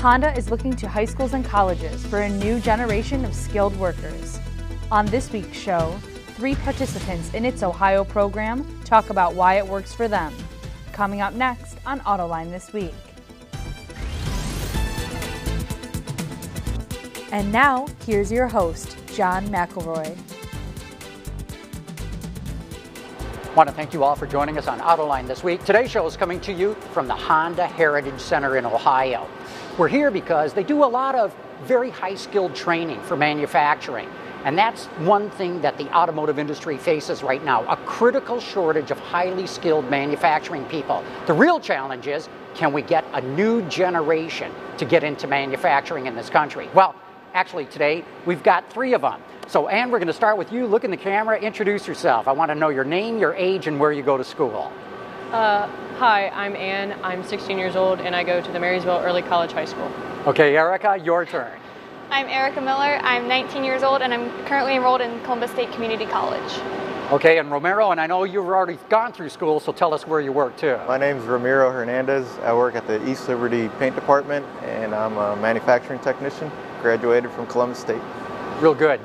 Honda is looking to high schools and colleges for a new generation of skilled workers. On this week's show, three participants in its Ohio program talk about why it works for them. Coming up next on Autoline This Week. And now, here's your host, John McElroy. I want to thank you all for joining us on Autoline this week. Today's show is coming to you from the Honda Heritage Center in Ohio. We're here because they do a lot of very high skilled training for manufacturing. And that's one thing that the automotive industry faces right now a critical shortage of highly skilled manufacturing people. The real challenge is can we get a new generation to get into manufacturing in this country? Well, actually, today we've got three of them. So, Ann, we're going to start with you. Look in the camera, introduce yourself. I want to know your name, your age, and where you go to school. Uh, hi, I'm Ann. I'm 16 years old, and I go to the Marysville Early College High School. Okay, Erica, your turn. I'm Erica Miller. I'm 19 years old, and I'm currently enrolled in Columbus State Community College. Okay, and Romero, and I know you've already gone through school, so tell us where you work too. My name's Romero Hernandez. I work at the East Liberty Paint Department, and I'm a manufacturing technician. Graduated from Columbus State. Real good.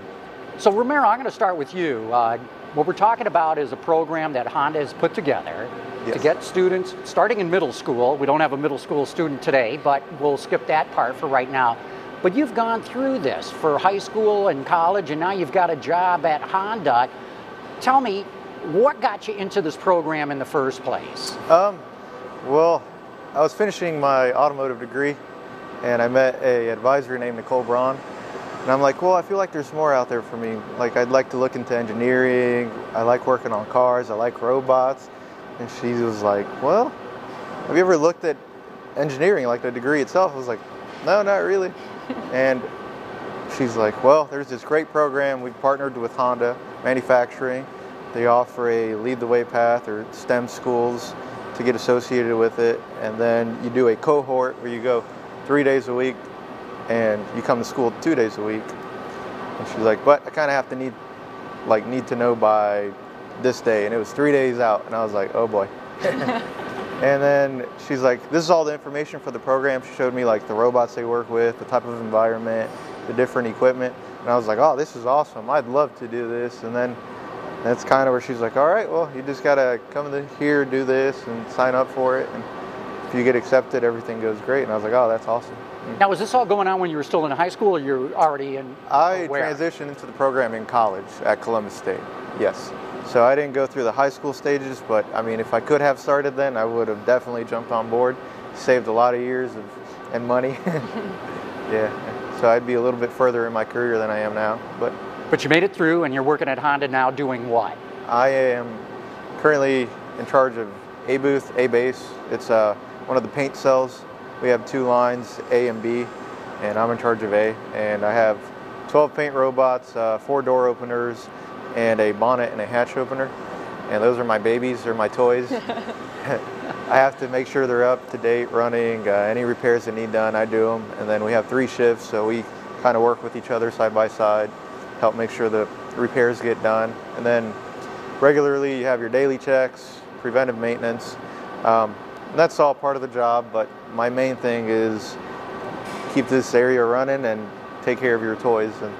So, Romero, I'm going to start with you. Uh, what we're talking about is a program that Honda has put together Yes. to get students starting in middle school. We don't have a middle school student today, but we'll skip that part for right now. But you've gone through this for high school and college, and now you've got a job at Honda. Tell me, what got you into this program in the first place? Um, well, I was finishing my automotive degree, and I met a advisor named Nicole Braun. And I'm like, well, I feel like there's more out there for me. Like, I'd like to look into engineering. I like working on cars. I like robots. And she was like, well, have you ever looked at engineering, like the degree itself? I was like, no, not really. and she's like, well, there's this great program. We've partnered with Honda Manufacturing. They offer a lead the way path or STEM schools to get associated with it. And then you do a cohort where you go three days a week and you come to school two days a week. And she's like, but I kind of have to need, like, need to know by this day. And it was three days out. And I was like, oh boy. and then she's like, this is all the information for the program. She showed me, like, the robots they work with, the type of environment, the different equipment. And I was like, oh, this is awesome. I'd love to do this. And then that's kind of where she's like, all right, well, you just got to come to here, do this, and sign up for it. And if you get accepted, everything goes great. And I was like, oh, that's awesome. Now, was this all going on when you were still in high school, or you're already in? I where? transitioned into the program in college at Columbus State. Yes. So I didn't go through the high school stages, but I mean, if I could have started then, I would have definitely jumped on board. Saved a lot of years of, and money. yeah. So I'd be a little bit further in my career than I am now. But But you made it through, and you're working at Honda now, doing what? I am currently in charge of A booth, A base. It's uh, one of the paint cells. We have two lines, A and B, and I'm in charge of A. And I have 12 paint robots, uh, four door openers, and a bonnet and a hatch opener. And those are my babies, they're my toys. I have to make sure they're up to date, running. Uh, any repairs that need done, I do them. And then we have three shifts, so we kind of work with each other side by side, help make sure the repairs get done. And then regularly you have your daily checks, preventive maintenance. Um, that's all part of the job, but my main thing is keep this area running and take care of your toys. And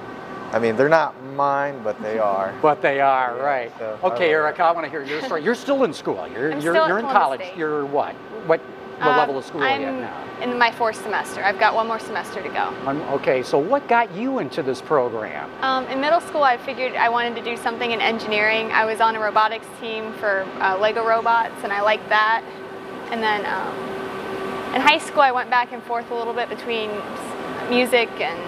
I mean, they're not mine, but they are. But they are, Yeah, right. so- okay, Erica, I want to hear your story. You're still in school. You're I'm you're, still you're in college. State. You're what? What what Um, level of school are I'm you at now? in my fourth semester. I've got one more semester to go. Um, okay, so what got you into this program? Um, in middle school, I figured I wanted to do something in engineering. I was on a robotics team for uh, Lego robots, and I liked that. And then um, in high school, I went back and forth a little bit between music and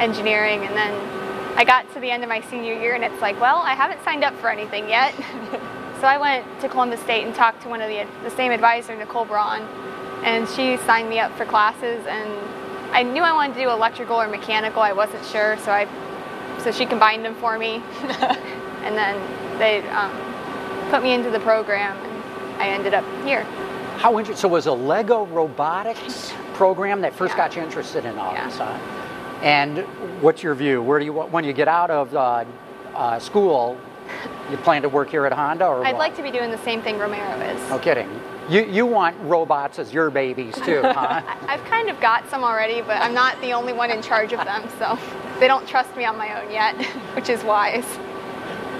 engineering, and then I got to the end of my senior year, and it's like, well, I haven't signed up for anything yet. so I went to Columbus State and talked to one of the the same advisor, Nicole Braun, and she signed me up for classes. And I knew I wanted to do electrical or mechanical. I wasn't sure, so I so she combined them for me, and then they um, put me into the program, I ended up here. How interesting. So it was a Lego robotics program that first Yeah. got you interested in all Yeah. this, huh? And what's your view? Where do you when you get out of uh, uh, school? You plan to work here at Honda, or I'd what? like to be doing the same thing Romero is. No kidding. You, you want robots as your babies too, huh? I've kind of got some already, but I'm not the only one in charge of them, so they don't trust me on my own yet, which is wise.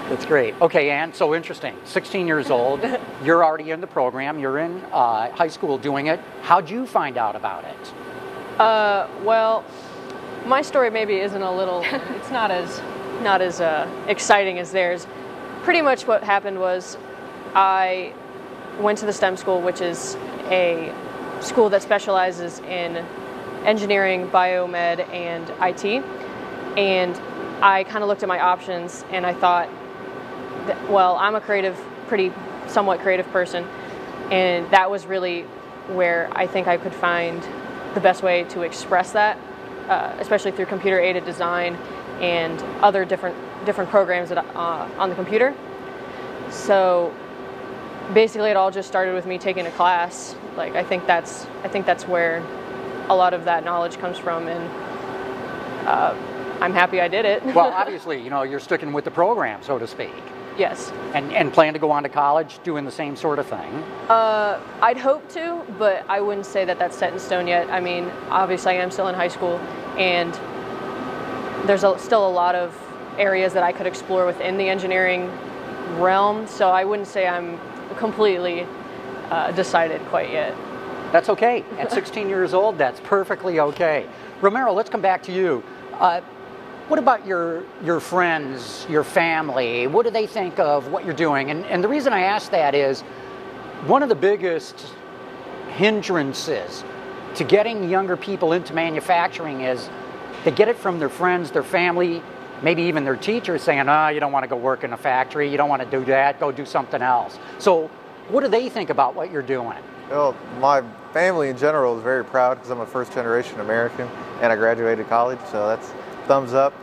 That's great. Okay, Ann, so interesting. 16 years old, you're already in the program, you're in uh, high school doing it. How'd you find out about it? Uh, well, my story maybe isn't a little, it's not as, not as uh, exciting as theirs. Pretty much what happened was I went to the STEM school, which is a school that specializes in engineering, biomed, and IT. And I kind of looked at my options and I thought, well, I'm a creative, pretty somewhat creative person, and that was really where I think I could find the best way to express that, uh, especially through computer aided design and other different different programs that, uh, on the computer. So basically, it all just started with me taking a class. Like I think that's I think that's where a lot of that knowledge comes from, and uh, I'm happy I did it. well, obviously, you know, you're sticking with the program, so to speak. Yes. And, and plan to go on to college doing the same sort of thing? Uh, I'd hope to, but I wouldn't say that that's set in stone yet. I mean, obviously, I am still in high school, and there's a, still a lot of areas that I could explore within the engineering realm, so I wouldn't say I'm completely uh, decided quite yet. That's okay. At 16 years old, that's perfectly okay. Romero, let's come back to you. Uh, what about your your friends, your family? What do they think of what you're doing? And, and the reason I ask that is one of the biggest hindrances to getting younger people into manufacturing is they get it from their friends, their family, maybe even their teachers saying, oh, you don't want to go work in a factory, you don't want to do that, go do something else. So, what do they think about what you're doing? Well, my family in general is very proud because I'm a first generation American and I graduated college, so that's thumbs up.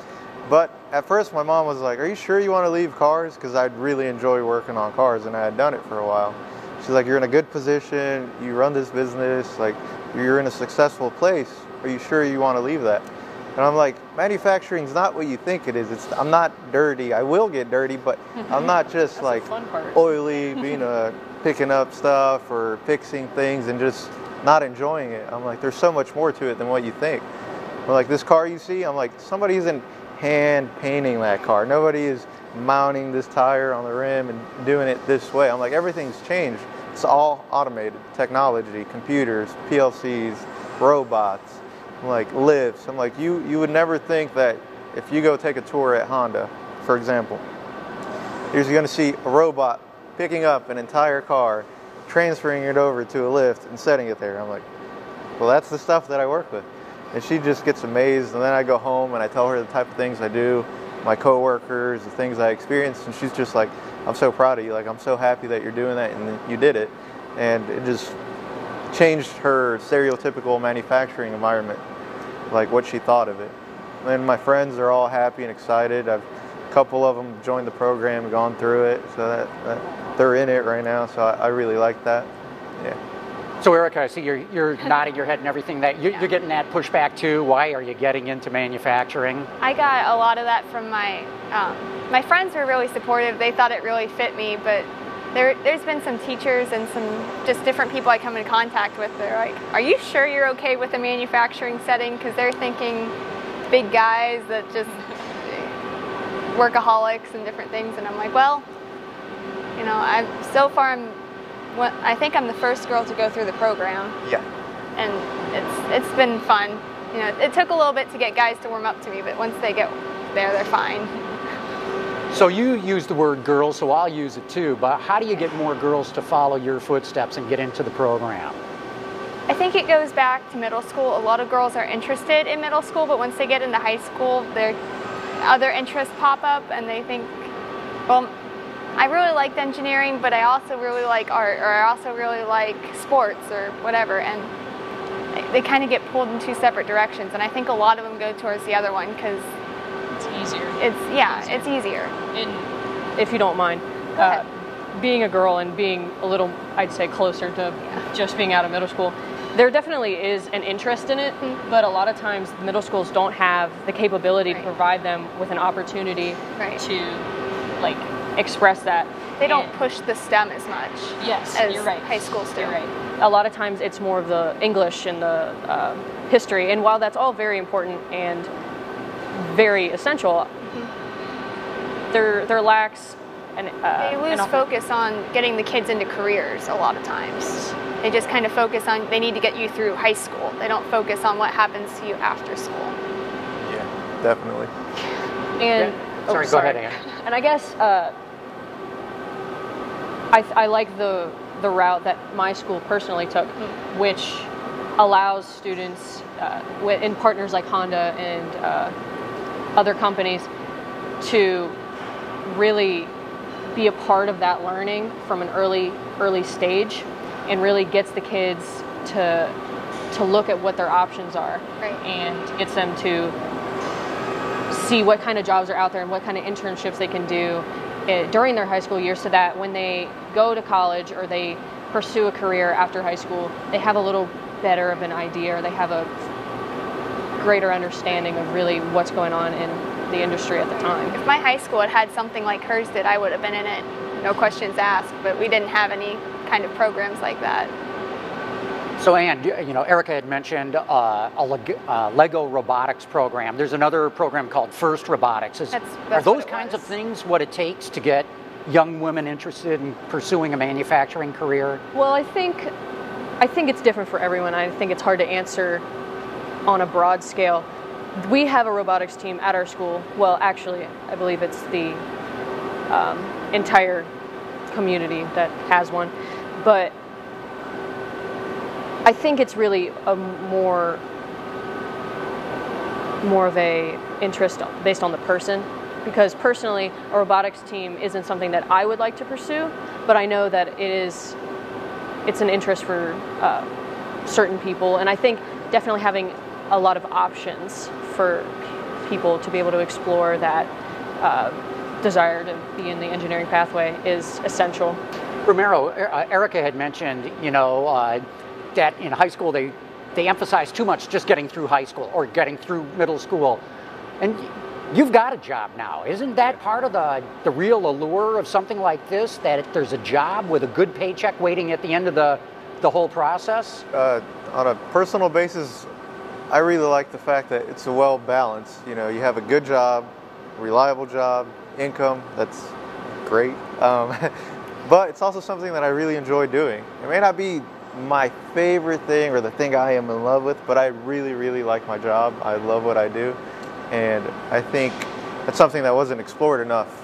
But at first, my mom was like, Are you sure you want to leave cars? Because I'd really enjoy working on cars and I had done it for a while. She's like, You're in a good position, you run this business, like, you're in a successful place. Are you sure you want to leave that? And I'm like, manufacturing's not what you think it is. It's I'm not dirty. I will get dirty, but I'm not just like oily, being a picking up stuff or fixing things and just not enjoying it. I'm like, there's so much more to it than what you think. But like this car you see, I'm like, somebody isn't hand painting that car. Nobody is mounting this tire on the rim and doing it this way. I'm like, everything's changed. It's all automated technology, computers, PLCs, robots, like lifts. I'm like, you, you would never think that if you go take a tour at Honda, for example, you're going to see a robot picking up an entire car, transferring it over to a lift, and setting it there. I'm like, well, that's the stuff that I work with and she just gets amazed. And then I go home and I tell her the type of things I do, my coworkers, the things I experienced, and she's just like, "I'm so proud of you. Like I'm so happy that you're doing that and you did it." And it just changed her stereotypical manufacturing environment, like what she thought of it. And my friends are all happy and excited. I've a couple of them joined the program, gone through it, so that, that they're in it right now. So I, I really like that. Yeah. So, Erica, I see you're, you're nodding your head and everything. That you're, you're, getting that pushback too. Why are you getting into manufacturing? I got a lot of that from my um, my friends were really supportive. They thought it really fit me, but there there's been some teachers and some just different people I come in contact with. They're like, "Are you sure you're okay with a manufacturing setting?" Because they're thinking big guys that just workaholics and different things, and I'm like, well, you know, I'm so far I'm what, I think I'm the first girl to go through the program. Yeah. And it's it's been fun. You know, it took a little bit to get guys to warm up to me, but once they get there, they're fine. So you use the word girls, so I'll use it too. But how do you get more girls to follow your footsteps and get into the program? I think it goes back to middle school. A lot of girls are interested in middle school, but once they get into high school, their other interests pop up, and they think, well, I really liked engineering, but I also really like art, or I also really like sports, or whatever. And they kind of get pulled in two separate directions. And I think a lot of them go towards the other one because it's easier. It's yeah, easier. it's easier. And if you don't mind, uh, being a girl and being a little, I'd say, closer to yeah. just being out of middle school. There definitely is an interest in it, mm-hmm. but a lot of times middle schools don't have the capability right. to provide them with an opportunity right. to like express that. They don't And- push the STEM as much. Yes, as you're right. High schools do. You're right. A lot of times it's more of the English and the uh, history, and while that's all very important and very essential, there there lacks an. Uh, They lose an- focus on getting the kids into careers a lot of times. They just kind of focus on they need to get you through high school. They don't focus on what happens to you after school. Yeah, definitely. And Yeah. oh, Sorry, go ahead, Ann. And I guess uh, I, I like the the route that my school personally took, which allows students uh, in partners like Honda and uh, other companies to really be a part of that learning from an early early stage, and really gets the kids to to look at what their options are, Right. and gets them to see what kind of jobs are out there and what kind of internships they can do during their high school years so that when they go to college or they pursue a career after high school, they have a little better of an idea or they have a greater understanding of really what's going on in the industry at the time. If my high school had had something like hers did, I would have been in it, no questions asked. But we didn't have any kind of programs like that. So, Ann, you know, Erica had mentioned uh, a Leg- uh, Lego robotics program. There's another program called First Robotics. Is, That's- are that's what those kinds of things what it takes to get young women interested in pursuing a manufacturing career? Well, I think I think it's different for everyone. I think it's hard to answer on a broad scale. We have a robotics team at our school. Well, actually, I believe it's the um, entire community that has one. But I think it's really a more more of a interest based on the person. Because personally a robotics team isn't something that I would like to pursue but I know that it is it's an interest for uh, certain people. And I think definitely having a lot of options for people to be able to explore that uh, desire to be in the engineering pathway is essential. Romero, Er- uh, Erica had mentioned, you know, uh, that in high school they they emphasize too much just getting through high school or getting through middle school, and you've got a job now. Isn't that part of the the real allure of something like this? That there's a job with a good paycheck waiting at the end of the the whole process. Uh, on a personal basis, I really like the fact that it's a well balanced. You know, you have a good job, reliable job, income. That's great. Um, but it's also something that I really enjoy doing. It may not be my favorite thing or the thing I am in love with, but I really, really like my job. I love what I do, and I think that's something that wasn't explored enough.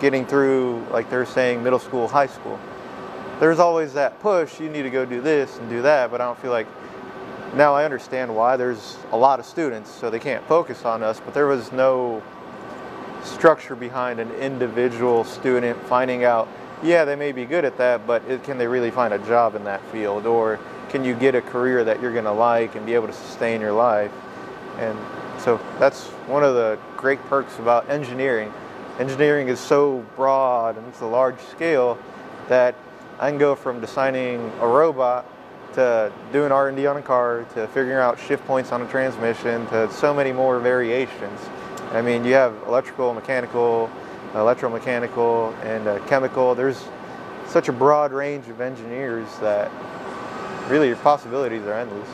Getting through, like they're saying, middle school, high school there's always that push you need to go do this and do that but i don't feel like now i understand why there's a lot of students so they can't focus on us but there was no structure behind an individual student finding out yeah they may be good at that but it, can they really find a job in that field? Or can you get a career that you're going to like and be able to sustain your life? And so that's one of the great perks about engineering. Engineering is so broad and it's a large scale that I can go from designing a robot to doing R&D on a car to figuring out shift points on a transmission to so many more variations. I mean, you have electrical, mechanical, electromechanical, and uh, chemical. There's such a broad range of engineers that really your possibilities are endless.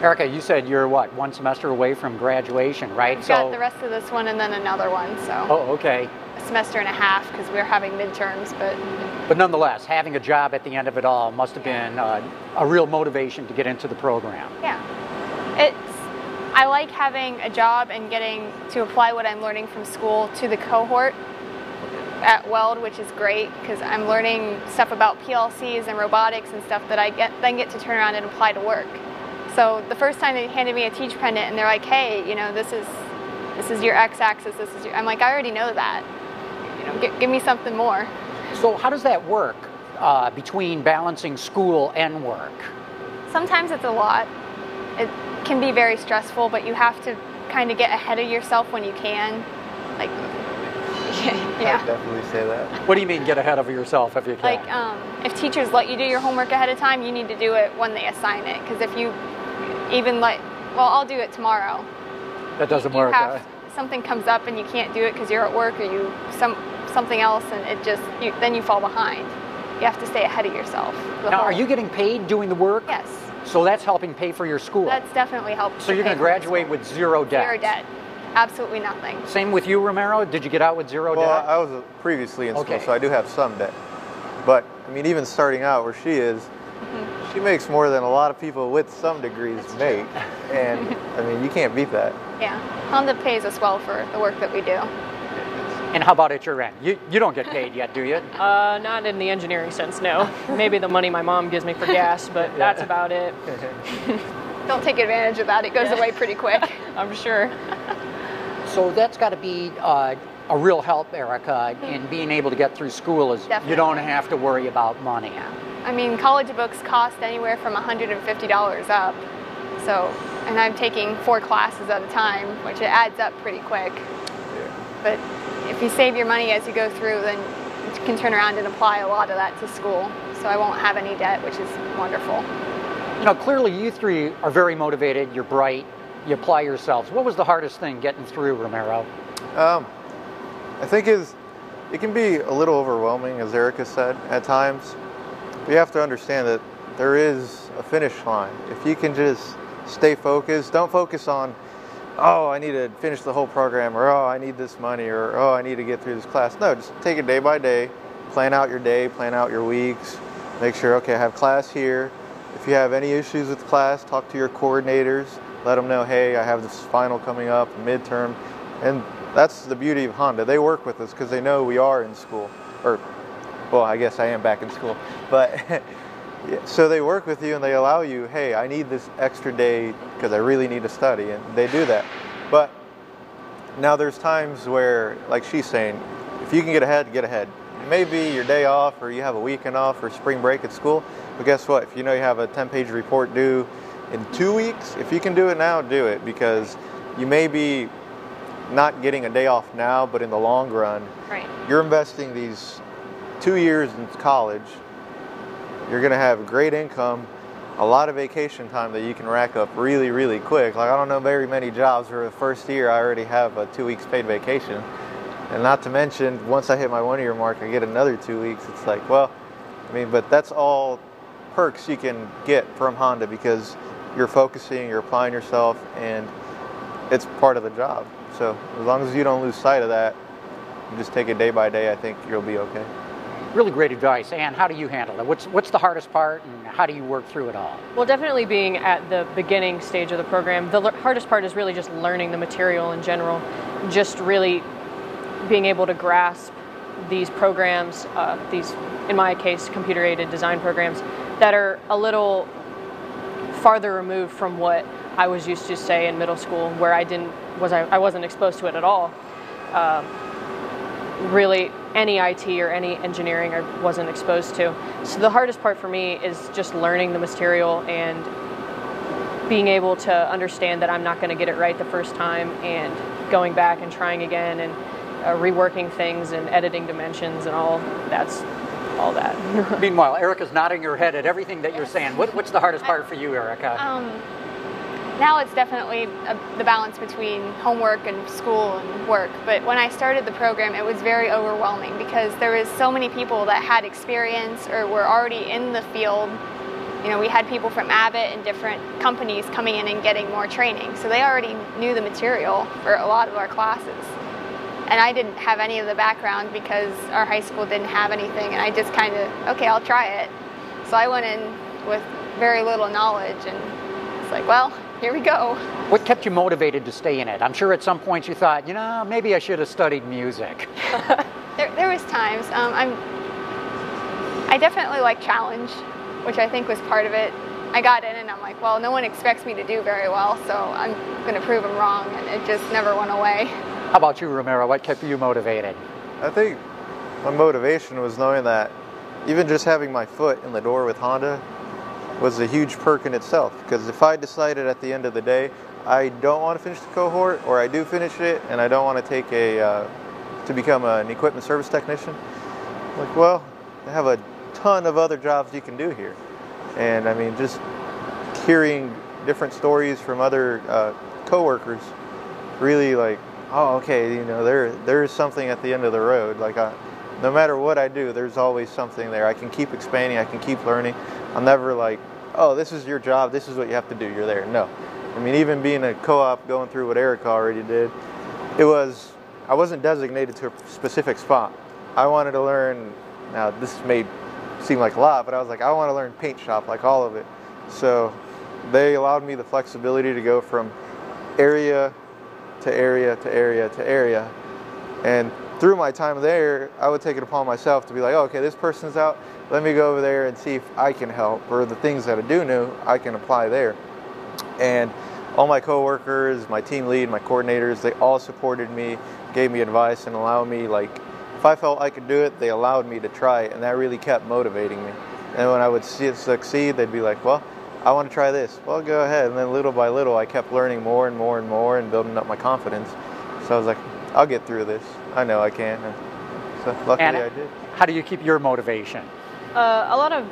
Erica, you said you're what one semester away from graduation, right? I've got the rest of this one and then another one, so oh, okay. a semester and a half because we're having midterms. But But nonetheless, having a job at the end of it all must have been uh, a real motivation to get into the program. yeah, it's I like having a job and getting to apply what I'm learning from school to the cohort at Weld, which is great because I'm learning stuff about PLCs and robotics and stuff that I get then get to turn around and apply to work. So the first time they handed me a teach pendant and they're like, "Hey, you know, this is this is your x-axis. This is your," I'm like, "I already know that. You know, gi- give me something more." So, how does that work uh, between balancing school and work? Sometimes it's a lot. It can be very stressful, but you have to kind of get ahead of yourself when you can. Like, I yeah. definitely say that. What do you mean, get ahead of yourself if you can? Like, um, if teachers let you do your homework ahead of time, you need to do it when they assign it. Because if you even let, well, I'll do it tomorrow. that doesn't you work. have- something comes up and you can't do it because you're at work or you some something else, and it just you, then you fall behind. You have to stay ahead of yourself. Now, whole- are you getting paid doing the work? Yes, So that's helping pay for your school. that's definitely helped. so you're going to graduate with zero debt. zero debt, absolutely nothing. Same with you, Romero. Did you get out with zero Well, debt? I was previously in Okay. school, so I do have some debt. But I mean, even starting out where she is, Mm-hmm. she makes more than a lot of people with some degrees make, and I mean, you can't beat that. Yeah, Honda pays us well for the work that we do. and how about at your end? You, you don't get paid yet, do you? Uh, not in the engineering sense, no. Maybe the money my mom gives me for gas, but that's about it. Don't take advantage of that; it goes away pretty quick. I'm sure. So that's got to be uh, a real help, Erica, in being able to get through school. Is you don't have to worry about money. I mean, college books cost anywhere from $150 up. So, and I'm taking four classes at a time, which it adds up pretty quick. But if you save your money as you go through, then you can turn around and apply a lot of that to school. So I won't have any debt, which is wonderful. You know, clearly you three are very motivated. You're bright. You apply yourselves. What was the hardest thing getting through, Romero? Um, I think is it can be a little overwhelming, as Erica said, at times. But you have to understand that there is a finish line. If you can just stay focused, don't focus on, oh, I need to finish the whole program, or oh, I need this money, or oh, I need to get through this class. No, just take it day by day. Plan out your day, plan out your weeks. Make sure, okay, I have class here. If you have any issues with class, talk to your coordinators. Let them know, hey, I have this final coming up, midterm. And that's the beauty of Honda. They work with us because they know we are in school. Or, well, I guess I am back in school. But so they work with you and they allow you, hey, I need this extra day because I really need to study. And they do that. But now there's times where, like she's saying, if you can get ahead, get ahead. It may be your day off or you have a weekend off or spring break at school. But guess what? If you know you have a 10 page report due in two weeks, if you can do it now, do it because you may be not getting a day off now, but in the long run, Right. you're investing these two years in college. You're going to have great income, a lot of vacation time that you can rack up really, really quick. Like, I don't know very many jobs where the first year I already have a two weeks paid vacation. And not to mention, once I hit my one year mark, I get another two weeks. It's like, well, I mean, but that's all perks you can get from Honda because you're focusing, you're applying yourself, and it's part of the job. So as long as you don't lose sight of that, you just take it day by day, I think you'll be okay. Really great advice. Ann, how do you handle it? What's what's the hardest part, and how do you work through it all? Well, definitely being at the beginning stage of the program, the l- hardest part is really just learning the material in general, just really being able to grasp these programs, uh, these, in my case, computer aided design programs that are a little farther removed from what I was used to, say, in middle school, where I didn't was I, I wasn't exposed to it at all. Um, really, any IT or any engineering I wasn't exposed to. So the hardest part for me is just learning the material and being able to understand that I'm not going to get it right the first time and going back and trying again and uh, reworking things and editing dimensions and all that's all that. Meanwhile, Erica's nodding her head at everything that you're saying. What, what's the hardest part for you, Erica? Um, now it's definitely a, the balance between homework and school and work. But when I started the program, it was very overwhelming because there was so many people that had experience or were already in the field. You know, we had people from Abbott and different companies coming in and getting more training, so they already knew the material for a lot of our classes. And I didn't have any of the background because our high school didn't have anything, and I just kind of, okay, I'll try it. So I went in with very little knowledge, and it's like, well, here we go. What kept you motivated to stay in it? I'm sure at some point you thought, you know, maybe I should have studied music. There, there was times. Um, I'm. I definitely like challenge, which I think was part of it. I got in like, well, no one expects me to do very well, so I'm going to prove them wrong, and it just never went away. How about you, Romero? What kept you motivated? I think my motivation was knowing that even just having my foot in the door with Honda was a huge perk in itself. Because if I decided at the end of the day I don't want to finish the cohort, or I do finish it and I don't want to take a uh, to become an equipment service technician, like well, I have a ton of other jobs you can do here, and I mean just hearing different stories from other uh, coworkers really like oh, okay, you know, there there is something at the end of the road. Like, I, no matter what I do, there's always something there. I can keep expanding. I can keep learning. I'm never like, oh, this is your job. This is what you have to do. You're there. No, I mean, even being a co-op, going through what Erica already did, it was I wasn't designated to a specific spot. I wanted to learn. Now, this may seem like a lot, but I was like, I want to learn paint shop, like all of it. So they allowed me the flexibility to go from area to area to area to area. And through my time there, I would take it upon myself to be like, oh, okay, this person's out. Let me go over there and see if I can help, or the things that I do know, I can apply there. And all my coworkers, my team lead, my coordinators, they all supported me, gave me advice, and allowed me like if I felt I could do it, they allowed me to try it, and that really kept motivating me. And when I would see it succeed, they'd be like, "Well, I want to try this." Well, go ahead. And then little by little, I kept learning more and more and more, and building up my confidence. So I was like, "I'll get through this. I know I can." And so luckily, And I did. how do you keep your motivation? Uh, a lot of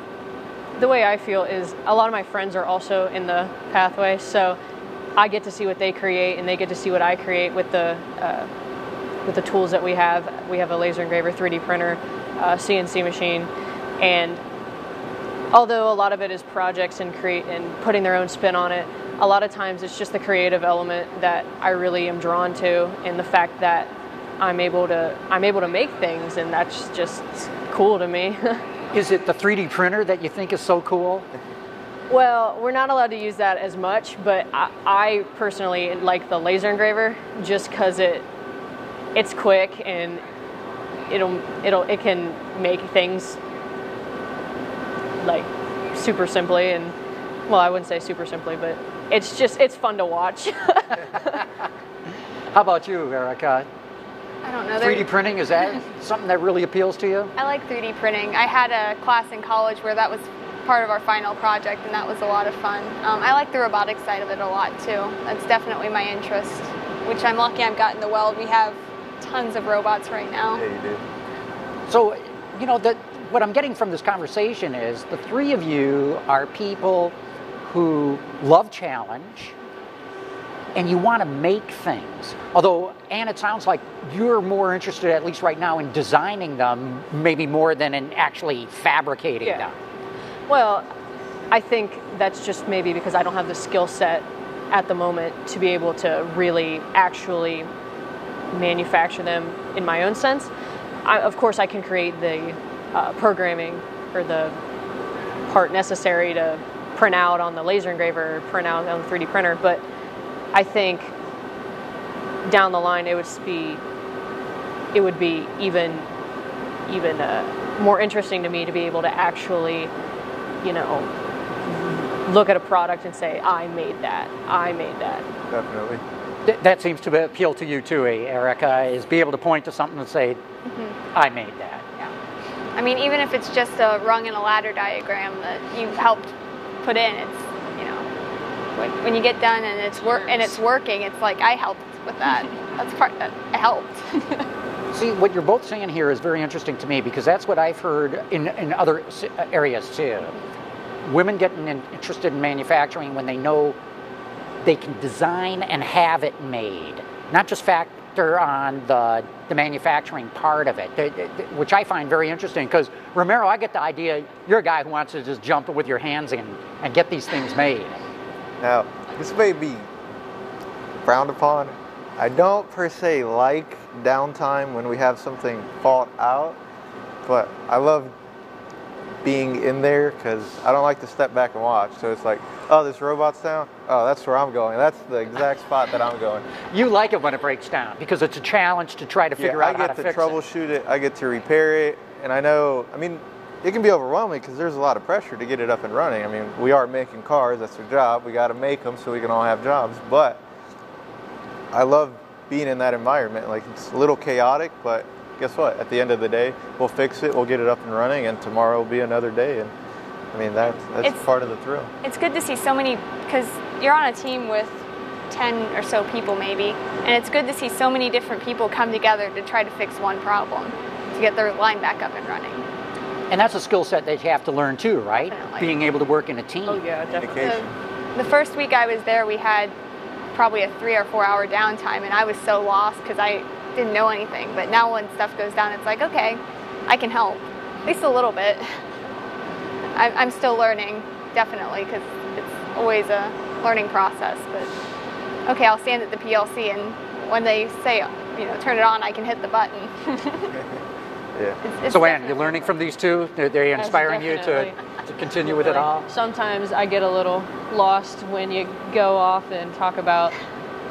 the way I feel is a lot of my friends are also in the pathway, so I get to see what they create, and they get to see what I create with the uh, with the tools that we have. We have a laser engraver, 3D printer, uh, CNC machine, and although a lot of it is projects and create and putting their own spin on it, a lot of times it's just the creative element that I really am drawn to, and the fact that I'm able to I'm able to make things, and that's just cool to me. Is it the 3D printer that you think is so cool? Well, we're not allowed to use that as much, but I, I personally like the laser engraver just because it it's quick and it'll it'll it can make things like super simply and well, I wouldn't say super simply, but it's just it's fun to watch. How about you, Erica? I don't know. 3D printing, is that something that really appeals to you? I like 3D printing. I had a class in college where that was part of our final project, and that was a lot of fun. Um, I like the robotic side of it a lot too. That's definitely my interest, which I'm lucky I've got in the weld. We have tons of robots right now. Yeah, you did. So, you know, that what I'm getting from this conversation is the three of you are people who love challenge and you want to make things. Although, Ann, it sounds like you're more interested, at least right now, in designing them, maybe more than in actually fabricating Yeah. them. Well, I think that's just maybe because I don't have the skill set at the moment to be able to really actually manufacture them in my own sense. I, of course, I can create the uh, programming or the part necessary to print out on the laser engraver, or print out on the 3D printer, but I think down the line it would be it would be even even uh, more interesting to me to be able to actually, you know, look at a product and say, I made that, I made that. Definitely. Th- that seems to appeal to you too, eh, Erica, is be able to point to something and say, I made that. I mean, even if it's just a rung in a ladder diagram that you've helped put in, it's you know, when, when you get done and it's work and it's working, it's like I helped with that. That's part that I helped. See, what you're both saying here is very interesting to me because that's what I've heard in, in other uh, areas too. Women getting in, interested in manufacturing when they know they can design and have it made, not just on the, the manufacturing part of it, which I find very interesting because, Romero, I get the idea you're a guy who wants to just jump with your hands and get these things made. Now, this may be frowned upon. I don't per se like downtime when we have something thought out, but I love being in there because I don't like to step back and watch. So it's like, oh, this robot's down. Oh, that's where I'm going. That's the exact spot that I'm going. You like it when it breaks down because it's a challenge to try to figure yeah, out how to to fix it. I get to troubleshoot it. I get to repair it, and I know. I mean, it can be overwhelming because there's a lot of pressure to get it up and running. I mean, we are making cars. That's our job. We got to make them so we can all have jobs. But I love being in that environment. Like it's a little chaotic, but guess what? At the end of the day, we'll fix it. We'll get it up and running, and tomorrow will be another day. And I mean, that that's It's- part of the thrill. it's good to see so many because you're on a team with 10 or so people maybe and it's good to see so many different people come together to try to fix one problem to get their line back up and running And that's a skill set that you have to learn too, right? Definitely. Being able to work in a team. Oh yeah, definitely. The, the first week i was there we had probably a three or four hour downtime, and I was so lost because I didn't know anything. But now when stuff goes down, it's like, okay, I can help, at least a little bit. I, I'm still learning, definitely, because it's always a learning process. But okay, I'll stand at the PLC, and when they say, you know, turn it on, I can hit the button. Yeah. It's- it's So, Ann, you're learning from these two? They're, they're inspiring you to, to continue with it all? Sometimes I get a little lost when you go off and talk about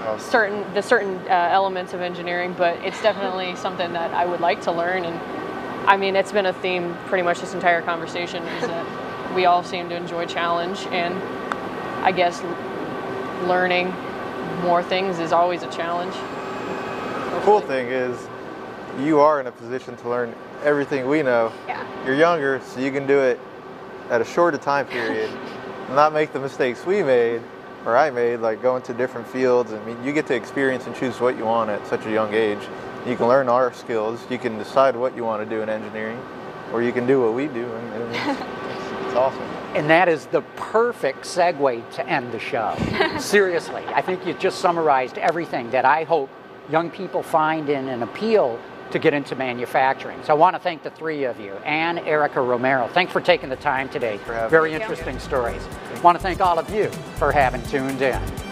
Oh, certain the certain uh, elements of engineering, but it's definitely something that I would like to learn. And I mean, it's been a theme pretty much this entire conversation is that we all seem to enjoy challenge, and I guess learning more things is always a challenge. The cool thing is, you are in a position to learn everything we know. Yeah. You're younger, so you can do it at a shorter time period, and not make the mistakes we made or I made, like going to different fields. I mean, you get to experience and choose what you want at such a young age. You can learn our skills. You can decide what you want to do in engineering, or you can do what we do, and, and it's, it's, it's awesome. And that is the perfect segue to end the show. Seriously, I think you just summarized everything that I hope young people find in an appeal to get into manufacturing. So I want to thank the three of you, Ann, Erica, Romero. Thanks for taking the time today. Very interesting stories. I want to thank all of you for having tuned in.